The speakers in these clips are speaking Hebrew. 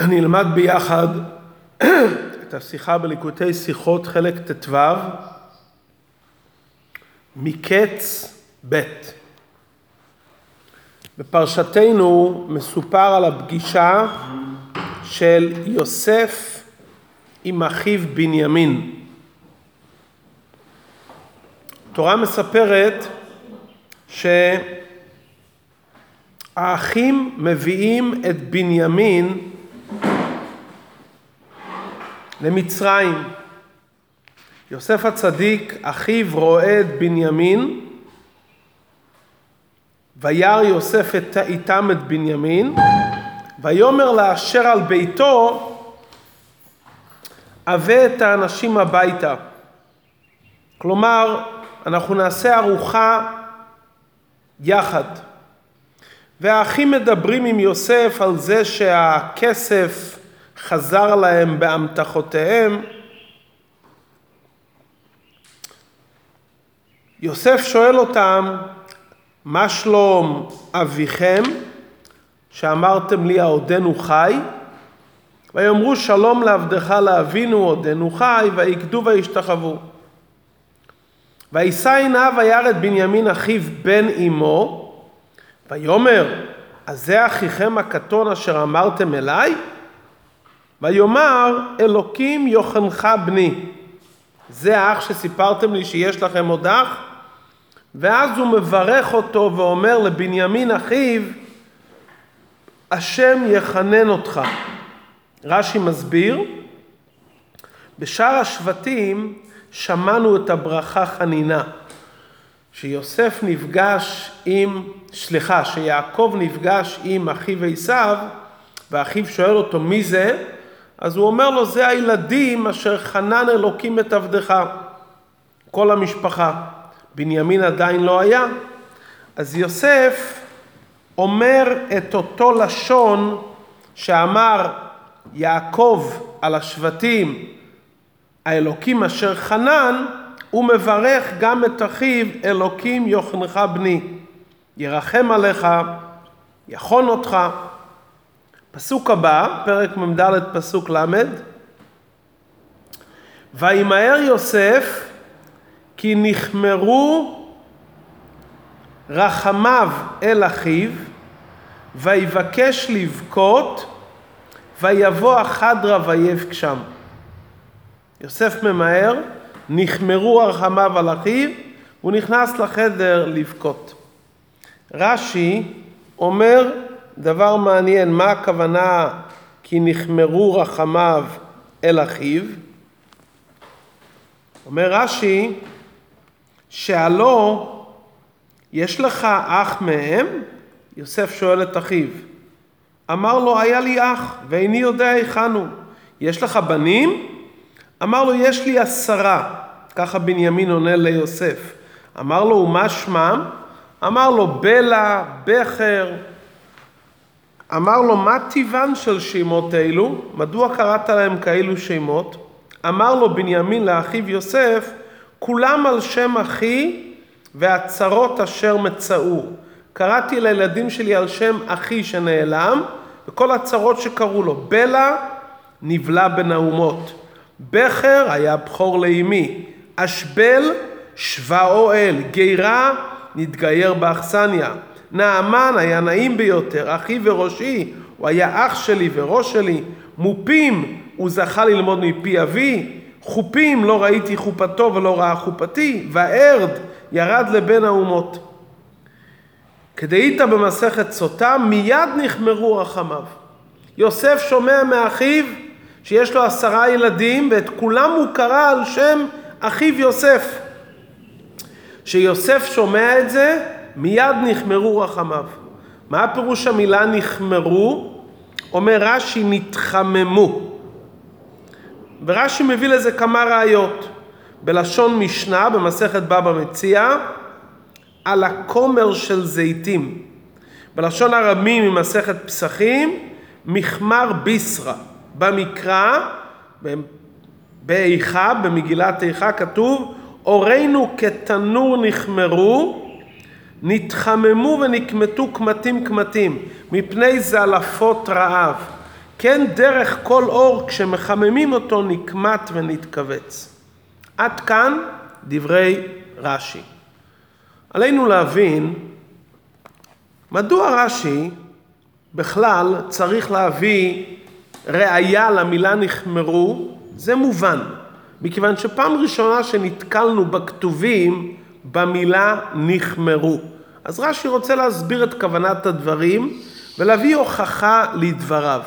נלמד ביחד את השיחה בליקוטי שיחות חלק ט"ו מקץ ב'. בפרשתנו מסופר על הפגישה של יוסף עם אחיו בנימין. התורה מספרת שהאחים מביאים את בנימין למצרים. יוסף הצדיק, אחיו רואה את בנימין, וירא יוסף איתם את בנימין, ויאמר לאשר על ביתו, הבא את האנשים הביתה. כלומר, אנחנו נעשה ארוחה יחד. והאחים מדברים עם יוסף על זה שהכסף חזר להם באמתחותיהם. יוסף שואל אותם, מה שלום אביכם, שאמרתם לי העודנו חי? ויאמרו שלום לעבדך לאבינו עודנו חי, ויקדו וישתחוו. וישא עיניו וירא את בנימין אחיו בן אמו, ויאמר, אז זה אחיכם הקטון אשר אמרתם אליי? ויאמר, אלוקים יוחנך בני. זה האח שסיפרתם לי שיש לכם עוד אח? ואז הוא מברך אותו ואומר לבנימין אחיו, השם יחנן אותך. רש"י מסביר, בשאר השבטים שמענו את הברכה חנינה. שיוסף נפגש עם, סליחה, שיעקב נפגש עם אחיו עשיו, ואחיו שואל אותו מי זה, אז הוא אומר לו זה הילדים אשר חנן אלוקים את עבדך, כל המשפחה. בנימין עדיין לא היה. אז יוסף אומר את אותו לשון שאמר יעקב על השבטים, האלוקים אשר חנן, הוא מברך גם את אחיו, אלוקים יוחנך בני. ירחם עליך, יכון אותך. פסוק הבא, פרק מ"ד פסוק ל', וימהר יוסף כי נחמרו רחמיו אל אחיו, ויבקש לבכות, ויבוא החדרה ויבקשם. יוסף ממהר, נחמרו רחמיו על אחיו, הוא נכנס לחדר לבכות. רש"י אומר דבר מעניין, מה הכוונה כי נחמרו רחמיו אל אחיו? אומר רש"י, שהלא יש לך אח מהם? יוסף שואל את אחיו. אמר לו, היה לי אח, ואיני יודע היכן הוא. יש לך בנים? אמר לו, יש לי עשרה. ככה בנימין עונה ליוסף. אמר לו, ומה שמם? אמר לו, בלע, בכר. אמר לו, מה טיבן של שמות אלו? מדוע קראת להם כאלו שמות? אמר לו בנימין לאחיו יוסף, כולם על שם אחי והצרות אשר מצאו. קראתי לילדים שלי על שם אחי שנעלם, וכל הצרות שקראו לו. בלע נבלע בין האומות. בכר היה בכור לאמי. אשבל שווה אוהל. גירה נתגייר באכסניה. נעמן היה נעים ביותר. אחי וראשי, הוא היה אח שלי וראש שלי. מופים, הוא זכה ללמוד מפי אבי. חופים, לא ראיתי חופתו ולא ראה חופתי. והארד ירד לבין האומות. כדאית במסכת סוטה, מיד נחמרו רחמיו. יוסף שומע מאחיו שיש לו עשרה ילדים ואת כולם הוא קרא על שם אחיו יוסף. כשיוסף שומע את זה, מיד נחמרו רחמיו. מה פירוש המילה נחמרו? אומר רש"י נתחממו. ורש"י מביא לזה כמה ראיות. בלשון משנה, במסכת בבא מציע, על הכומר של זיתים. בלשון ארמי ממסכת פסחים, מחמר ביסרא. במקרא, באיכה, במגילת איכה כתוב, אורינו כתנור נחמרו, נתחממו ונקמטו קמטים קמטים, מפני זלפות רעב. כן דרך כל אור כשמחממים אותו נקמט ונתכווץ. עד כאן דברי רש"י. עלינו להבין מדוע רש"י בכלל צריך להביא ראיה למילה נחמרו, זה מובן, מכיוון שפעם ראשונה שנתקלנו בכתובים במילה נחמרו. אז רש"י רוצה להסביר את כוונת הדברים ולהביא הוכחה לדבריו.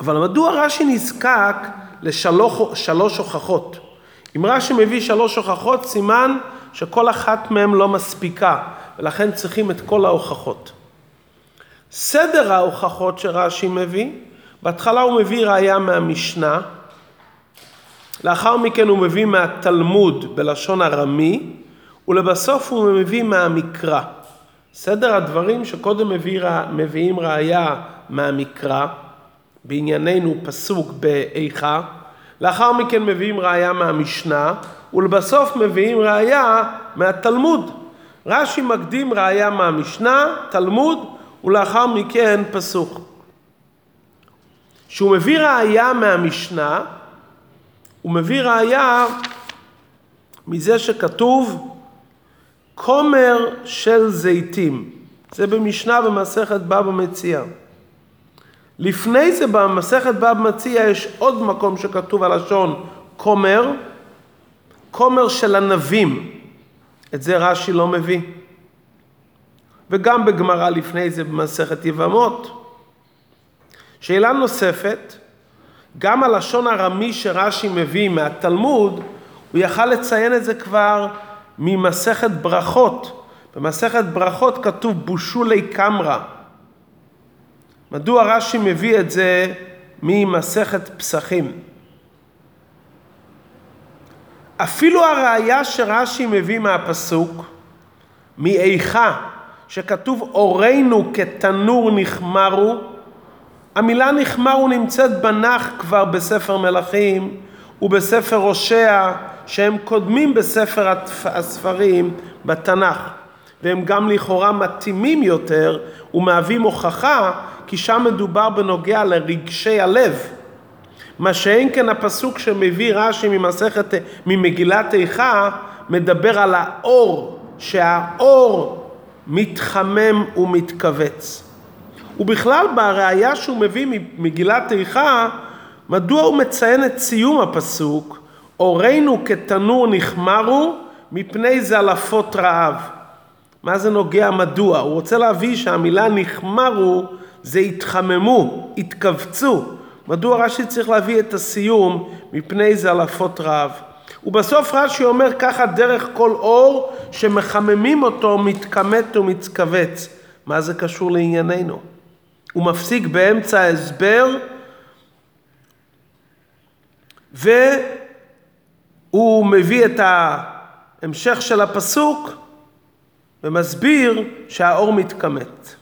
אבל מדוע רש"י נזקק לשלוש הוכחות? אם רש"י מביא שלוש הוכחות, סימן שכל אחת מהן לא מספיקה, ולכן צריכים את כל ההוכחות. סדר ההוכחות שרש"י מביא, בהתחלה הוא מביא ראייה מהמשנה, לאחר מכן הוא מביא מהתלמוד בלשון ארמי, ולבסוף הוא מביא מהמקרא. סדר הדברים שקודם מביא, מביאים ראייה מהמקרא, בענייננו פסוק באיכה, לאחר מכן מביאים ראייה מהמשנה, ולבסוף מביאים ראייה מהתלמוד. רש"י מקדים ראייה מהמשנה, תלמוד, ולאחר מכן פסוק. כשהוא מביא ראייה מהמשנה, הוא מביא ראייה מזה שכתוב כומר של זיתים. זה במשנה במסכת בבא מציע. לפני זה במסכת בבא מציע יש עוד מקום שכתוב הלשון כומר, כומר של ענבים. את זה רש"י לא מביא. וגם בגמרא לפני זה במסכת יבמות. שאלה נוספת, גם הלשון הרמי שרש"י מביא מהתלמוד, הוא יכל לציין את זה כבר ממסכת ברכות. במסכת ברכות כתוב בושולי קמרא. מדוע רש"י מביא את זה ממסכת פסחים? אפילו הראייה שרש"י מביא מהפסוק, מאיכה, שכתוב אורנו כתנור נחמרו, המילה נחמרו נמצאת בנח כבר בספר מלכים ובספר הושע, שהם קודמים בספר הספרים בתנ"ך, והם גם לכאורה מתאימים יותר ומהווים הוכחה, כי שם מדובר בנוגע לרגשי הלב. מה שאין כן הפסוק שמביא רש"י ממסכת, ממגילת איכה, מדבר על האור, שהאור מתחמם ומתכווץ. ובכלל בראייה שהוא מביא ממגילת איכה, מדוע הוא מציין את סיום הפסוק, אורנו כתנור נחמרו מפני זלפות רעב. מה זה נוגע מדוע? הוא רוצה להביא שהמילה נחמרו זה התחממו, התכווצו. מדוע רש"י צריך להביא את הסיום מפני זלפות רעב? ובסוף רש"י אומר ככה דרך כל אור שמחממים אותו מתכמת ומצכווץ. מה זה קשור לענייננו? הוא מפסיק באמצע ההסבר והוא מביא את ההמשך של הפסוק ומסביר שהאור מתכמת.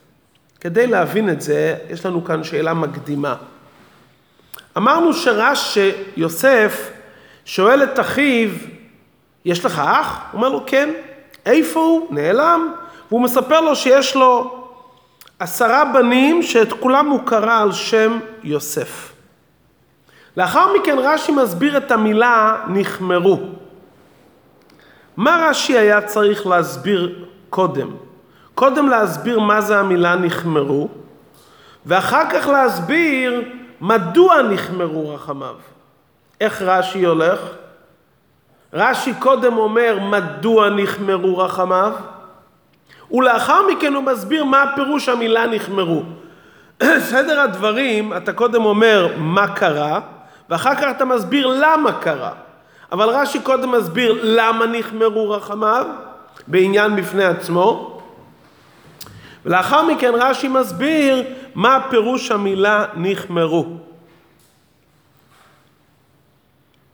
כדי להבין את זה, יש לנו כאן שאלה מקדימה. אמרנו שרש שיוסף שואל את אחיו, יש לך אח? הוא אומר לו, כן. איפה הוא? נעלם. והוא מספר לו שיש לו עשרה בנים שאת כולם הוא קרא על שם יוסף. לאחר מכן רש"י מסביר את המילה נחמרו. מה רש"י היה צריך להסביר קודם? קודם להסביר מה זה המילה נחמרו, ואחר כך להסביר מדוע נחמרו רחמיו. איך רש"י הולך? רש"י קודם אומר מדוע נחמרו רחמיו, ולאחר מכן הוא מסביר מה פירוש המילה נחמרו. סדר הדברים, אתה קודם אומר מה קרה, ואחר כך אתה מסביר למה קרה. אבל רש"י קודם מסביר למה נחמרו רחמיו, בעניין בפני עצמו, ולאחר מכן רש"י מסביר מה פירוש המילה נחמרו.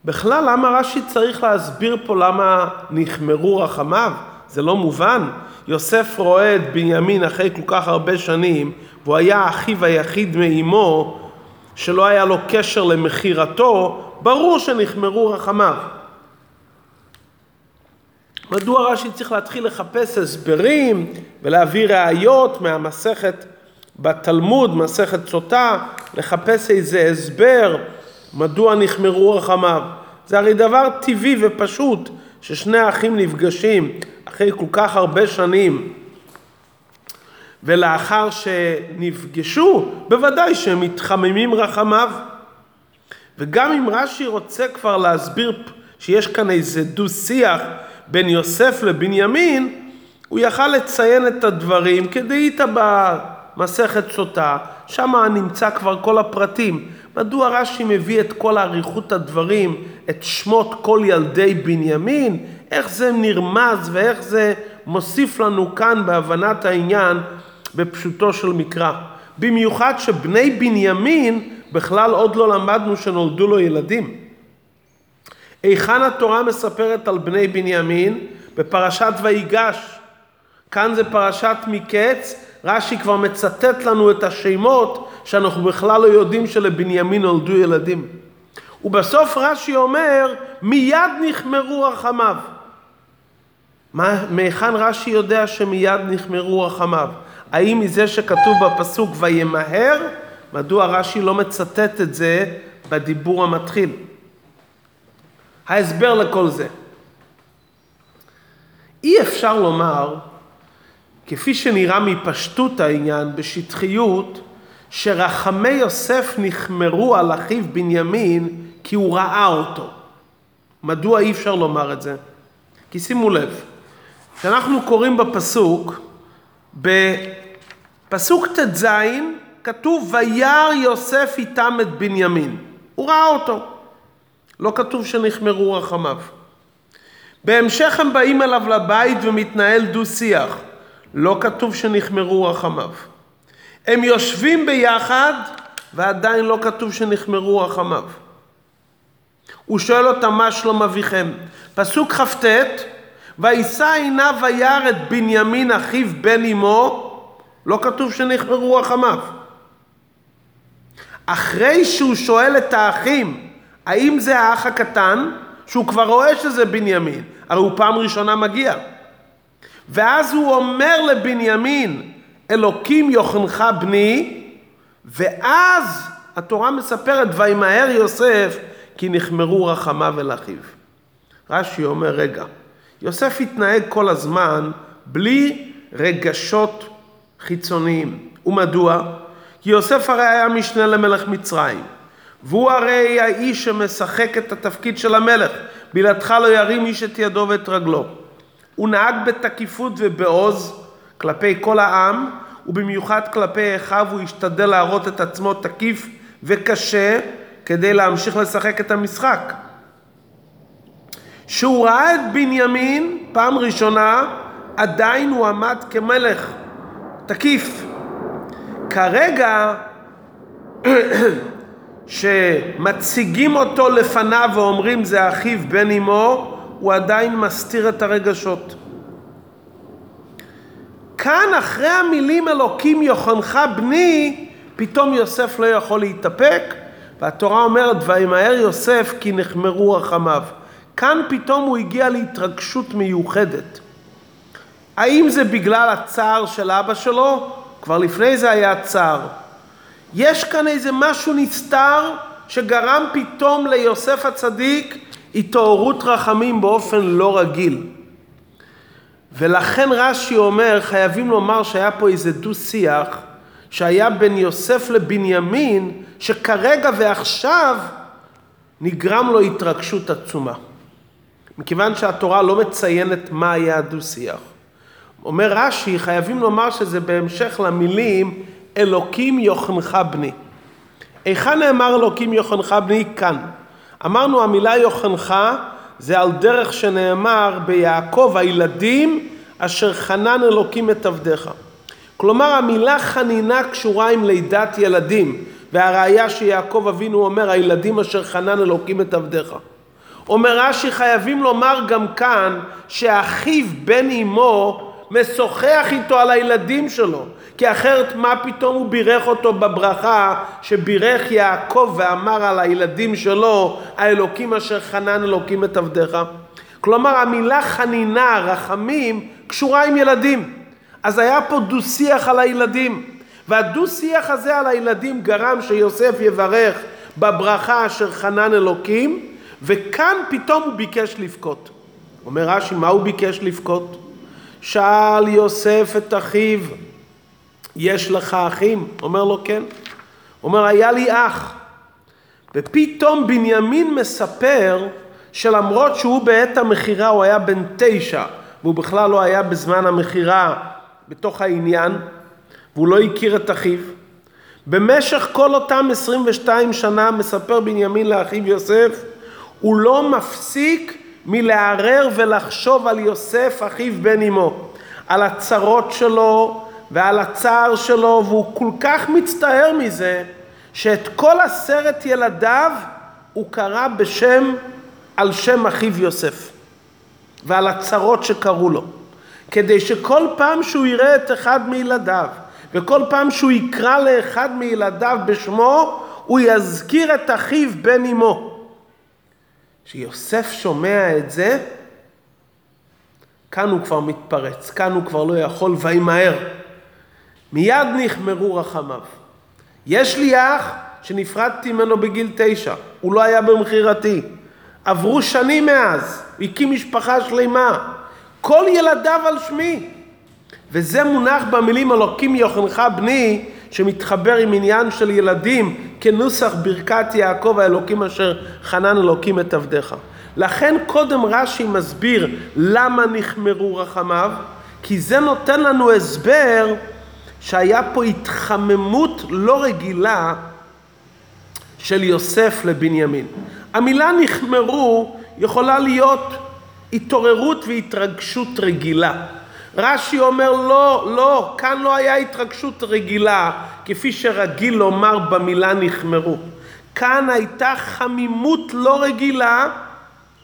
בכלל, למה רש"י צריך להסביר פה למה נחמרו רחמיו? זה לא מובן. יוסף רואה את בנימין אחרי כל כך הרבה שנים, והוא היה אחיו היחיד מאימו, שלא היה לו קשר למכירתו, ברור שנחמרו רחמיו. מדוע רש"י צריך להתחיל לחפש הסברים ולהביא ראיות מהמסכת בתלמוד, מסכת סוטה, לחפש איזה הסבר מדוע נחמרו רחמיו. זה הרי דבר טבעי ופשוט ששני האחים נפגשים אחרי כל כך הרבה שנים ולאחר שנפגשו, בוודאי שהם מתחממים רחמיו. וגם אם רש"י רוצה כבר להסביר שיש כאן איזה דו-שיח בין יוסף לבנימין, הוא יכל לציין את הדברים כדאית במסכת סוטה, שם נמצא כבר כל הפרטים. מדוע רש"י מביא את כל אריכות הדברים, את שמות כל ילדי בנימין, איך זה נרמז ואיך זה מוסיף לנו כאן בהבנת העניין בפשוטו של מקרא. במיוחד שבני בנימין בכלל עוד לא למדנו שנולדו לו ילדים. היכן התורה מספרת על בני בנימין? בפרשת ויגש. כאן זה פרשת מקץ, רש"י כבר מצטט לנו את השמות שאנחנו בכלל לא יודעים שלבנימין נולדו ילדים. ובסוף רש"י אומר, מיד נחמרו רחמיו. מהיכן רש"י יודע שמיד נחמרו רחמיו? האם מזה שכתוב בפסוק וימהר? מדוע רש"י לא מצטט את זה בדיבור המתחיל? ההסבר לכל זה. אי אפשר לומר, כפי שנראה מפשטות העניין, בשטחיות, שרחמי יוסף נחמרו על אחיו בנימין כי הוא ראה אותו. מדוע אי אפשר לומר את זה? כי שימו לב, כשאנחנו קוראים בפסוק, בפסוק ט"ז כתוב וירא יוסף איתם את בנימין. הוא ראה אותו. לא כתוב שנחמרו רחמיו. בהמשך הם באים אליו לבית ומתנהל דו-שיח. לא כתוב שנחמרו רחמיו. הם יושבים ביחד ועדיין לא כתוב שנחמרו רחמיו. הוא שואל אותם מה שלום אביכם. פסוק כ"ט וישא עיניו וירא את בנימין אחיו בן אמו לא כתוב שנחמרו רחמיו. אחרי שהוא שואל את האחים האם זה האח הקטן, שהוא כבר רואה שזה בנימין, הרי הוא פעם ראשונה מגיע. ואז הוא אומר לבנימין, אלוקים יוחנך בני, ואז התורה מספרת, וימהר יוסף, כי נחמרו רחמיו אל אחיו. רש"י אומר, רגע, יוסף התנהג כל הזמן בלי רגשות חיצוניים. ומדוע? כי יוסף הרי היה משנה למלך מצרים. והוא הרי האיש שמשחק את התפקיד של המלך. בלעדך לא ירים איש את ידו ואת רגלו. הוא נהג בתקיפות ובעוז כלפי כל העם, ובמיוחד כלפי אחיו הוא השתדל להראות את עצמו תקיף וקשה כדי להמשיך לשחק את המשחק. כשהוא ראה את בנימין פעם ראשונה, עדיין הוא עמד כמלך, תקיף. כרגע שמציגים אותו לפניו ואומרים זה אחיו בן אמו, הוא עדיין מסתיר את הרגשות. כאן אחרי המילים אלוקים יוחנך בני, פתאום יוסף לא יכול להתאפק, והתורה אומרת וימהר יוסף כי נחמרו רחמיו. כאן פתאום הוא הגיע להתרגשות מיוחדת. האם זה בגלל הצער של אבא שלו? כבר לפני זה היה צער. יש כאן איזה משהו נסתר שגרם פתאום ליוסף הצדיק התעוררות רחמים באופן לא רגיל. ולכן רש"י אומר, חייבים לומר שהיה פה איזה דו-שיח שהיה בין יוסף לבנימין, שכרגע ועכשיו נגרם לו התרגשות עצומה. מכיוון שהתורה לא מציינת מה היה הדו-שיח. אומר רש"י, חייבים לומר שזה בהמשך למילים אלוקים יוחנך בני. היכן נאמר אלוקים יוחנך בני? כאן. אמרנו המילה יוחנך זה על דרך שנאמר ביעקב הילדים אשר חנן אלוקים את עבדיך. כלומר המילה חנינה קשורה עם לידת ילדים והראיה שיעקב אבינו אומר הילדים אשר חנן אלוקים את עבדיך. אומר רש"י חייבים לומר גם כאן שאחיו בן אמו משוחח איתו על הילדים שלו כי אחרת מה פתאום הוא בירך אותו בברכה שבירך יעקב ואמר על הילדים שלו האלוקים אשר חנן אלוקים את עבדיך כלומר המילה חנינה, רחמים, קשורה עם ילדים. אז היה פה דו שיח על הילדים והדו-שיח הזה על הילדים גרם שיוסף יברך בברכה אשר חנן אלוקים, וכאן פתאום הוא ביקש לבכות. אומר רש"י, מה הוא ביקש לבכות? שאל יוסף את אחיו, יש לך אחים? אומר לו, כן. אומר, היה לי אח. ופתאום בנימין מספר שלמרות שהוא בעת המכירה הוא היה בן תשע, והוא בכלל לא היה בזמן המכירה בתוך העניין, והוא לא הכיר את אחיו, במשך כל אותם 22 שנה מספר בנימין לאחיו יוסף, הוא לא מפסיק מלערער ולחשוב על יוסף אחיו בן אמו, על הצרות שלו ועל הצער שלו, והוא כל כך מצטער מזה, שאת כל עשרת ילדיו הוא קרא בשם, על שם אחיו יוסף, ועל הצרות שקרו לו, כדי שכל פעם שהוא יראה את אחד מילדיו, וכל פעם שהוא יקרא לאחד מילדיו בשמו, הוא יזכיר את אחיו בן אמו. כשיוסף שומע את זה, כאן הוא כבר מתפרץ, כאן הוא כבר לא יכול וימהר. מיד נחמרו רחמיו. יש לי אח שנפרדתי ממנו בגיל תשע, הוא לא היה במכירתי. עברו שנים מאז, הקים משפחה שלמה. כל ילדיו על שמי. וזה מונח במילים אלוקים יוחנך בני, שמתחבר עם עניין של ילדים כנוסח ברכת יעקב האלוקים אשר חנן אלוקים את עבדיך. לכן קודם רש"י מסביר למה נחמרו רחמיו, כי זה נותן לנו הסבר שהיה פה התחממות לא רגילה של יוסף לבנימין. המילה נחמרו יכולה להיות התעוררות והתרגשות רגילה. רש"י אומר לא, לא, כאן לא היה התרגשות רגילה, כפי שרגיל לומר במילה נחמרו. כאן הייתה חמימות לא רגילה,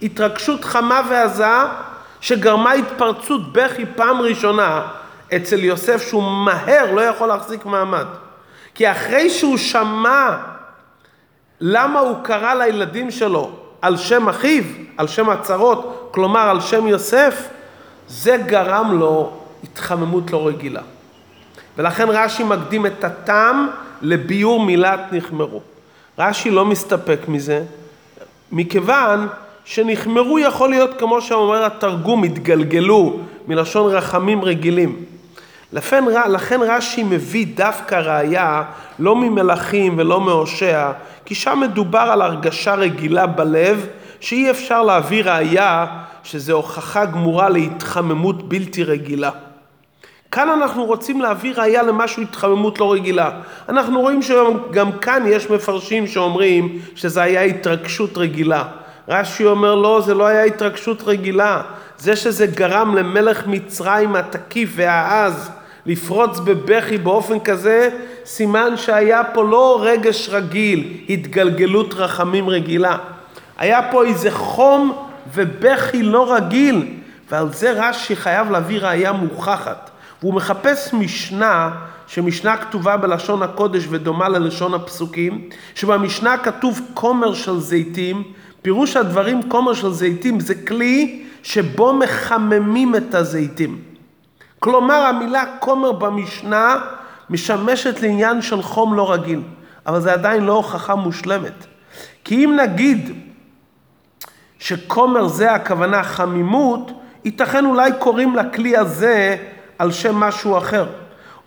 התרגשות חמה ועזה, שגרמה התפרצות בכי פעם ראשונה אצל יוסף שהוא מהר לא יכול להחזיק מעמד. כי אחרי שהוא שמע למה הוא קרא לילדים שלו על שם אחיו, על שם הצרות, כלומר על שם יוסף, זה גרם לו התחממות לא רגילה. ולכן רש"י מקדים את הטעם לביור מילת נחמרו. רש"י לא מסתפק מזה, מכיוון שנחמרו יכול להיות כמו שאומר התרגום, התגלגלו, מלשון רחמים רגילים. לכן, לכן רש"י מביא דווקא ראיה לא ממלכים ולא מהושע, כי שם מדובר על הרגשה רגילה בלב, שאי אפשר להביא ראיה שזה הוכחה גמורה להתחממות בלתי רגילה. כאן אנחנו רוצים להביא ראיה למשהו התחממות לא רגילה. אנחנו רואים שגם כאן יש מפרשים שאומרים שזה היה התרגשות רגילה. רש"י אומר לא, זה לא היה התרגשות רגילה. זה שזה גרם למלך מצרים התקיף והעז לפרוץ בבכי באופן כזה, סימן שהיה פה לא רגש רגיל, התגלגלות רחמים רגילה. היה פה איזה חום ובכי לא רגיל, ועל זה רש"י חייב להביא ראייה מוכחת. והוא מחפש משנה, שמשנה כתובה בלשון הקודש ודומה ללשון הפסוקים, שבמשנה כתוב כומר של זיתים, פירוש הדברים כומר של זיתים זה כלי שבו מחממים את הזיתים. כלומר המילה כומר במשנה משמשת לעניין של חום לא רגיל, אבל זה עדיין לא הוכחה מושלמת. כי אם נגיד שכומר זה הכוונה חמימות, ייתכן אולי קוראים לכלי הזה על שם משהו אחר.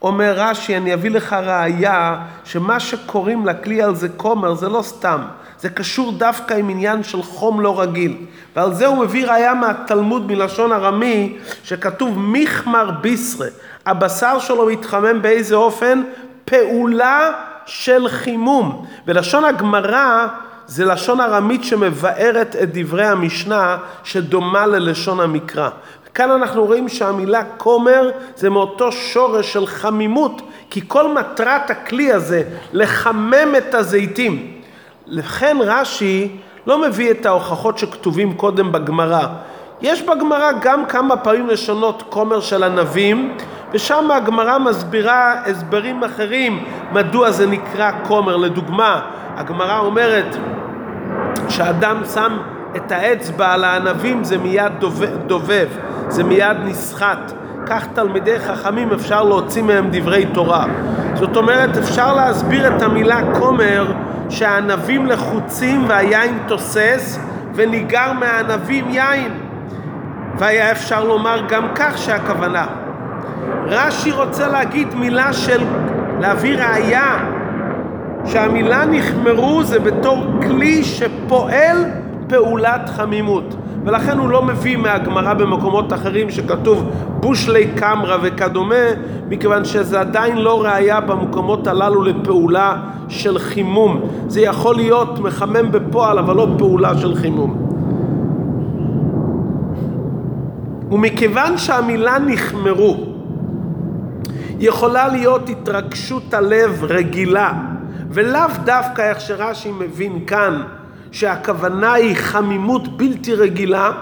אומר רש"י, אני אביא לך ראייה שמה שקוראים לכלי על זה כומר זה לא סתם, זה קשור דווקא עם עניין של חום לא רגיל. ועל זה הוא מביא ראייה מהתלמוד מלשון ארמי, שכתוב מיכמר בישרה. הבשר שלו מתחמם באיזה אופן? פעולה של חימום. ולשון הגמרא זה לשון ארמית שמבארת את דברי המשנה שדומה ללשון המקרא. כאן אנחנו רואים שהמילה כומר זה מאותו שורש של חמימות, כי כל מטרת הכלי הזה לחמם את הזיתים. לכן רש"י לא מביא את ההוכחות שכתובים קודם בגמרא. יש בגמרא גם כמה פעמים לשונות כומר של ענבים, ושם הגמרא מסבירה הסברים אחרים מדוע זה נקרא כומר. לדוגמה, הגמרא אומרת שאדם שם את האצבע על הענבים זה מיד דובב, זה מיד נסחט, כך תלמידי חכמים אפשר להוציא מהם דברי תורה. זאת אומרת, אפשר להסביר את המילה כומר שהענבים לחוצים והיין תוסס וניגר מהענבים יין. והיה אפשר לומר גם כך שהכוונה. רש"י רוצה להגיד מילה של להביא ראייה שהמילה נחמרו זה בתור כלי שפועל פעולת חמימות. ולכן הוא לא מביא מהגמרא במקומות אחרים שכתוב בושלי קמרה וכדומה מכיוון שזה עדיין לא ראייה במקומות הללו לפעולה של חימום. זה יכול להיות מחמם בפועל אבל לא פעולה של חימום. ומכיוון שהמילה נחמרו יכולה להיות התרגשות הלב רגילה ולאו דווקא איך שרש"י מבין כאן שהכוונה היא חמימות בלתי רגילה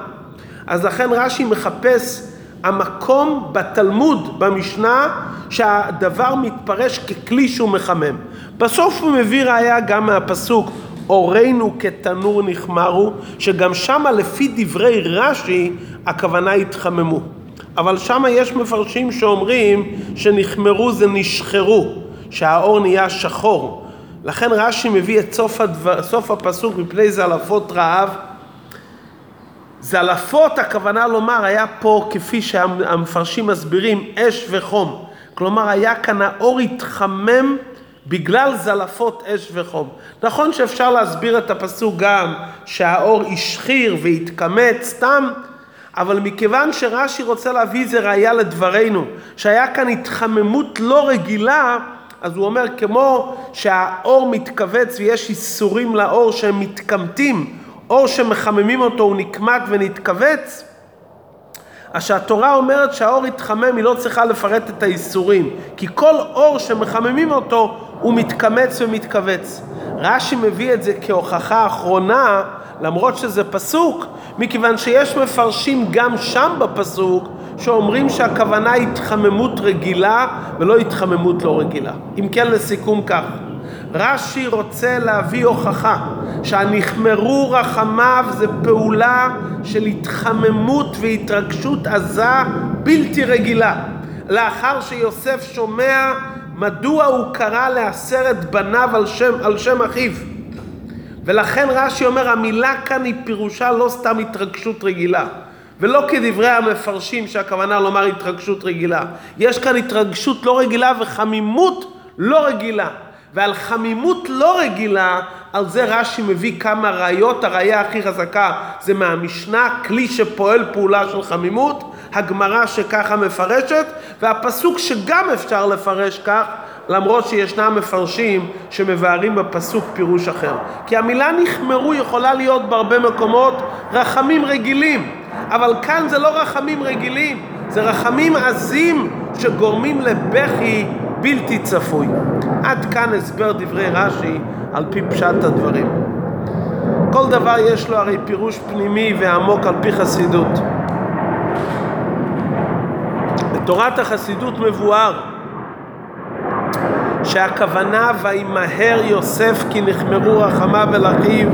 אז לכן רש"י מחפש המקום בתלמוד, במשנה, שהדבר מתפרש ככלי שהוא מחמם. בסוף הוא מביא ראיה גם מהפסוק אורנו כתנור נחמרו, שגם שמה לפי דברי רש"י הכוונה התחממו. אבל שמה יש מפרשים שאומרים שנחמרו זה נשחרו, שהאור נהיה שחור. לכן רש"י מביא את סוף, הדבר, סוף הפסוק מפני זלפות רעב. זלפות הכוונה לומר היה פה כפי שהמפרשים מסבירים אש וחום. כלומר היה כאן האור התחמם בגלל זלפות אש וחום. נכון שאפשר להסביר את הפסוק גם שהאור השחיר והתקמץ סתם, אבל מכיוון שרש"י רוצה להביא איזה ראייה לדברנו, שהיה כאן התחממות לא רגילה, אז הוא אומר כמו שהאור מתכווץ ויש איסורים לאור שהם מתקמטים, אור שמחממים אותו הוא נקמט ונתכווץ, אז שהתורה אומרת שהאור יתחמם, היא לא צריכה לפרט את האיסורים, כי כל אור שמחממים אותו הוא מתקמץ ומתכווץ. רש"י מביא את זה כהוכחה אחרונה, למרות שזה פסוק, מכיוון שיש מפרשים גם שם בפסוק שאומרים שהכוונה היא התחממות רגילה ולא התחממות לא רגילה. אם כן לסיכום כך, רש"י רוצה להביא הוכחה שהנחמרו רחמיו זה פעולה של התחממות והתרגשות עזה בלתי רגילה. לאחר שיוסף שומע מדוע הוא קרא לעשרת בניו על שם, על שם אחיו. ולכן רש"י אומר המילה כאן היא פירושה לא סתם התרגשות רגילה. ולא כדברי המפרשים שהכוונה לומר התרגשות רגילה. יש כאן התרגשות לא רגילה וחמימות לא רגילה ועל חמימות לא רגילה על זה רש"י מביא כמה ראיות הראייה הכי חזקה זה מהמשנה כלי שפועל פעולה של חמימות הגמרא שככה מפרשת והפסוק שגם אפשר לפרש כך למרות שישנם מפרשים שמבארים בפסוק פירוש אחר. כי המילה נחמרו יכולה להיות בהרבה מקומות רחמים רגילים, אבל כאן זה לא רחמים רגילים, זה רחמים עזים שגורמים לבכי בלתי צפוי. עד כאן הסבר דברי רש"י על פי פשט הדברים. כל דבר יש לו הרי פירוש פנימי ועמוק על פי חסידות. בתורת החסידות מבואר שהכוונה וימהר יוסף כי נחמרו רחמיו אל אחיו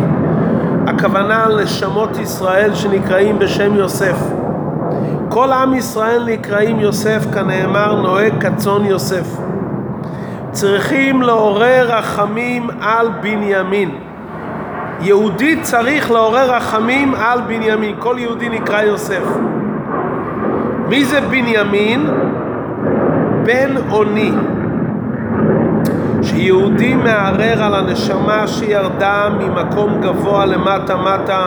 הכוונה על נשמות ישראל שנקראים בשם יוסף כל עם ישראל נקראים יוסף כנאמר נוהג כצאן יוסף צריכים לעורר רחמים על בנימין. יהודי צריך לעורר רחמים על בנימין. כל יהודי נקרא יוסף. מי זה בנימין? בן אוני שיהודי מערער על הנשמה שירדה ממקום גבוה למטה מטה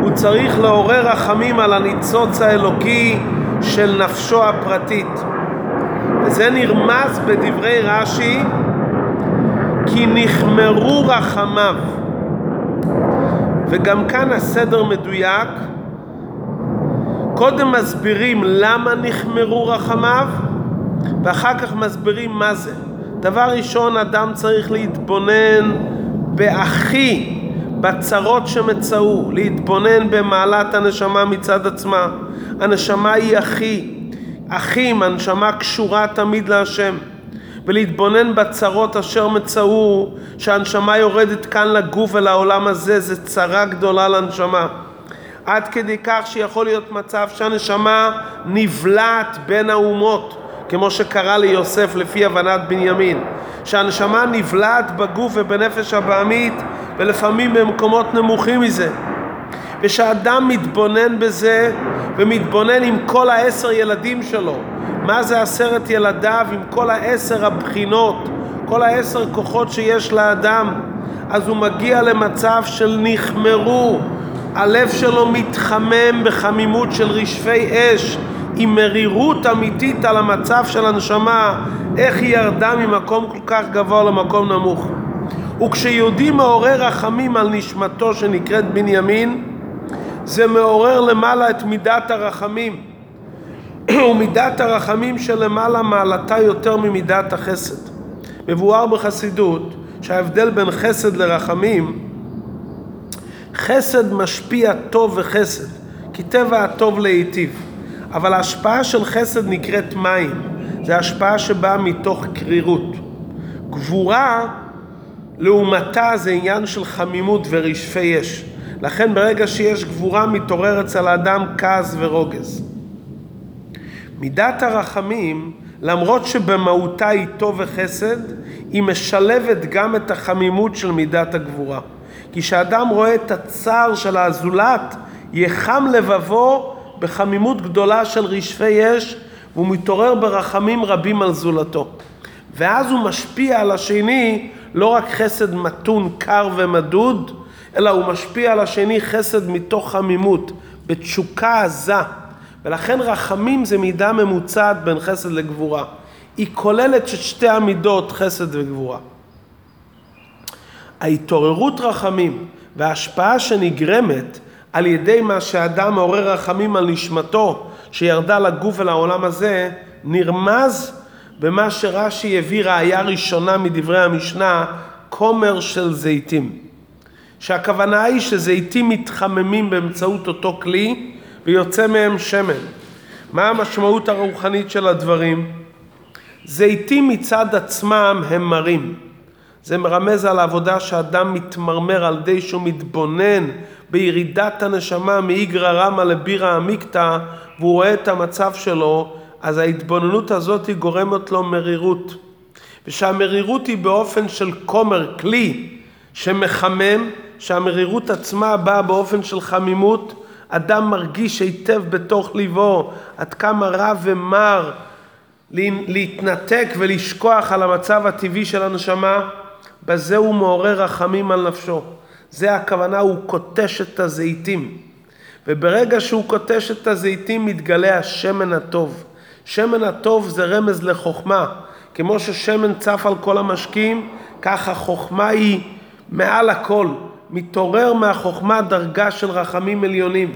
הוא צריך לעורר רחמים על הניצוץ האלוקי של נפשו הפרטית וזה נרמז בדברי רש"י כי נחמרו רחמיו. וגם כאן הסדר מדויק. קודם מסבירים למה נחמרו רחמיו ואחר כך מסבירים מה זה. דבר ראשון, אדם צריך להתבונן באחי, בצרות שמצאו, להתבונן במעלת הנשמה מצד עצמה. הנשמה היא אחי, אחים, הנשמה קשורה תמיד להשם. ולהתבונן בצרות אשר מצאו, שהנשמה יורדת כאן לגוף ולעולם הזה, זה צרה גדולה לנשמה. עד כדי כך שיכול להיות מצב שהנשמה נבלעת בין האומות, כמו שקרה ליוסף לפי הבנת בנימין, שהנשמה נבלעת בגוף ובנפש הבעמית ולפעמים במקומות נמוכים מזה. ושאדם מתבונן בזה ומתבונן עם כל העשר ילדים שלו, מה זה עשרת ילדיו עם כל העשר הבחינות, כל העשר כוחות שיש לאדם, אז הוא מגיע למצב של נחמרו, הלב שלו מתחמם בחמימות של רשפי אש, עם מרירות אמיתית על המצב של הנשמה, איך היא ירדה ממקום כל כך גבוה למקום נמוך. וכשיהודי מעורר רחמים על נשמתו שנקראת בנימין, זה מעורר למעלה את מידת הרחמים. ומידת הרחמים שלמעלה מעלתה יותר ממידת החסד. מבואר בחסידות שההבדל בין חסד לרחמים, חסד משפיע טוב וחסד, כי טבע הטוב להיטיב. אבל ההשפעה של חסד נקראת מים, זה השפעה שבאה מתוך קרירות. גבורה, לעומתה, זה עניין של חמימות ורשפי אש. לכן ברגע שיש גבורה מתעורר אצל האדם כעס ורוגז. מידת הרחמים, למרות שבמהותה היא טוב וחסד, היא משלבת גם את החמימות של מידת הגבורה. כי כשאדם רואה את הצער של הזולת, יחם לבבו בחמימות גדולה של רשפי אש, והוא מתעורר ברחמים רבים על זולתו. ואז הוא משפיע על השני לא רק חסד מתון, קר ומדוד, אלא הוא משפיע על השני חסד מתוך חמימות, בתשוקה עזה. ולכן רחמים זה מידה ממוצעת בין חסד לגבורה. היא כוללת את שתי המידות, חסד וגבורה. ההתעוררות רחמים וההשפעה שנגרמת על ידי מה שאדם מעורר רחמים על נשמתו שירדה לגוף ולעולם הזה, נרמז במה שרש"י הביא ראיה ראשונה מדברי המשנה, כומר של זיתים. שהכוונה היא שזיתים מתחממים באמצעות אותו כלי ויוצא מהם שמן. מה המשמעות הרוחנית של הדברים? זיתים מצד עצמם הם מרים. זה מרמז על העבודה שאדם מתמרמר על ידי שהוא מתבונן בירידת הנשמה מאיגרא רמא לבירא עמיקתא והוא רואה את המצב שלו, אז ההתבוננות הזאת היא גורמת לו מרירות. ושהמרירות היא באופן של כומר, כלי, שמחמם, שהמרירות עצמה באה באופן של חמימות, אדם מרגיש היטב בתוך ליבו עד כמה רע ומר להתנתק ולשכוח על המצב הטבעי של הנשמה, בזה הוא מעורר רחמים על נפשו. זה הכוונה, הוא קוטש את הזיתים. וברגע שהוא קוטש את הזיתים מתגלה השמן הטוב. שמן הטוב זה רמז לחוכמה. כמו ששמן צף על כל המשקים, ככה חוכמה היא מעל הכל. מתעורר מהחוכמה דרגה של רחמים עליונים.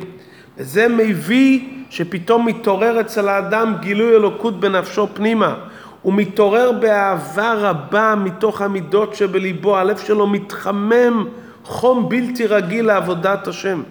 וזה מביא שפתאום מתעורר אצל האדם גילוי אלוקות בנפשו פנימה. הוא מתעורר באהבה רבה מתוך המידות שבליבו, הלב שלו מתחמם חום בלתי רגיל לעבודת השם.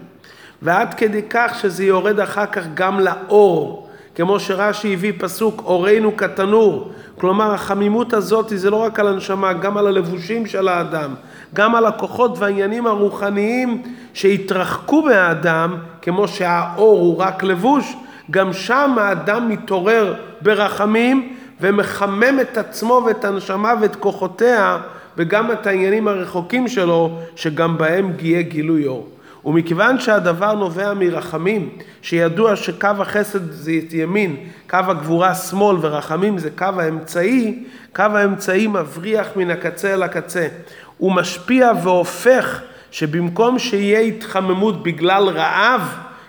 ועד כדי כך שזה יורד אחר כך גם לאור, כמו שרש"י הביא פסוק, אורנו כתנור. כלומר, החמימות הזאת זה לא רק על הנשמה, גם על הלבושים של האדם, גם על הכוחות והעניינים הרוחניים שהתרחקו מהאדם, כמו שהאור הוא רק לבוש, גם שם האדם מתעורר ברחמים ומחמם את עצמו ואת הנשמה ואת כוחותיה וגם את העניינים הרחוקים שלו, שגם בהם יהיה גילוי אור. ומכיוון שהדבר נובע מרחמים, שידוע שקו החסד זה ימין, קו הגבורה שמאל ורחמים זה קו האמצעי, קו האמצעי מבריח מן הקצה אל הקצה. הוא משפיע והופך שבמקום שיהיה התחממות בגלל רעב,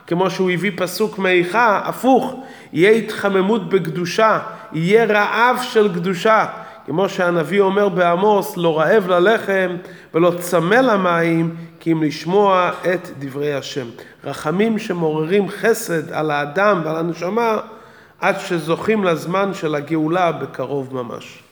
כמו שהוא הביא פסוק מאיכה, הפוך, יהיה התחממות בקדושה, יהיה רעב של קדושה. כמו שהנביא אומר בעמוס, לא רעב ללחם ולא צמא למים, כי אם לשמוע את דברי השם. רחמים שמעוררים חסד על האדם ועל הנשמה, עד שזוכים לזמן של הגאולה בקרוב ממש.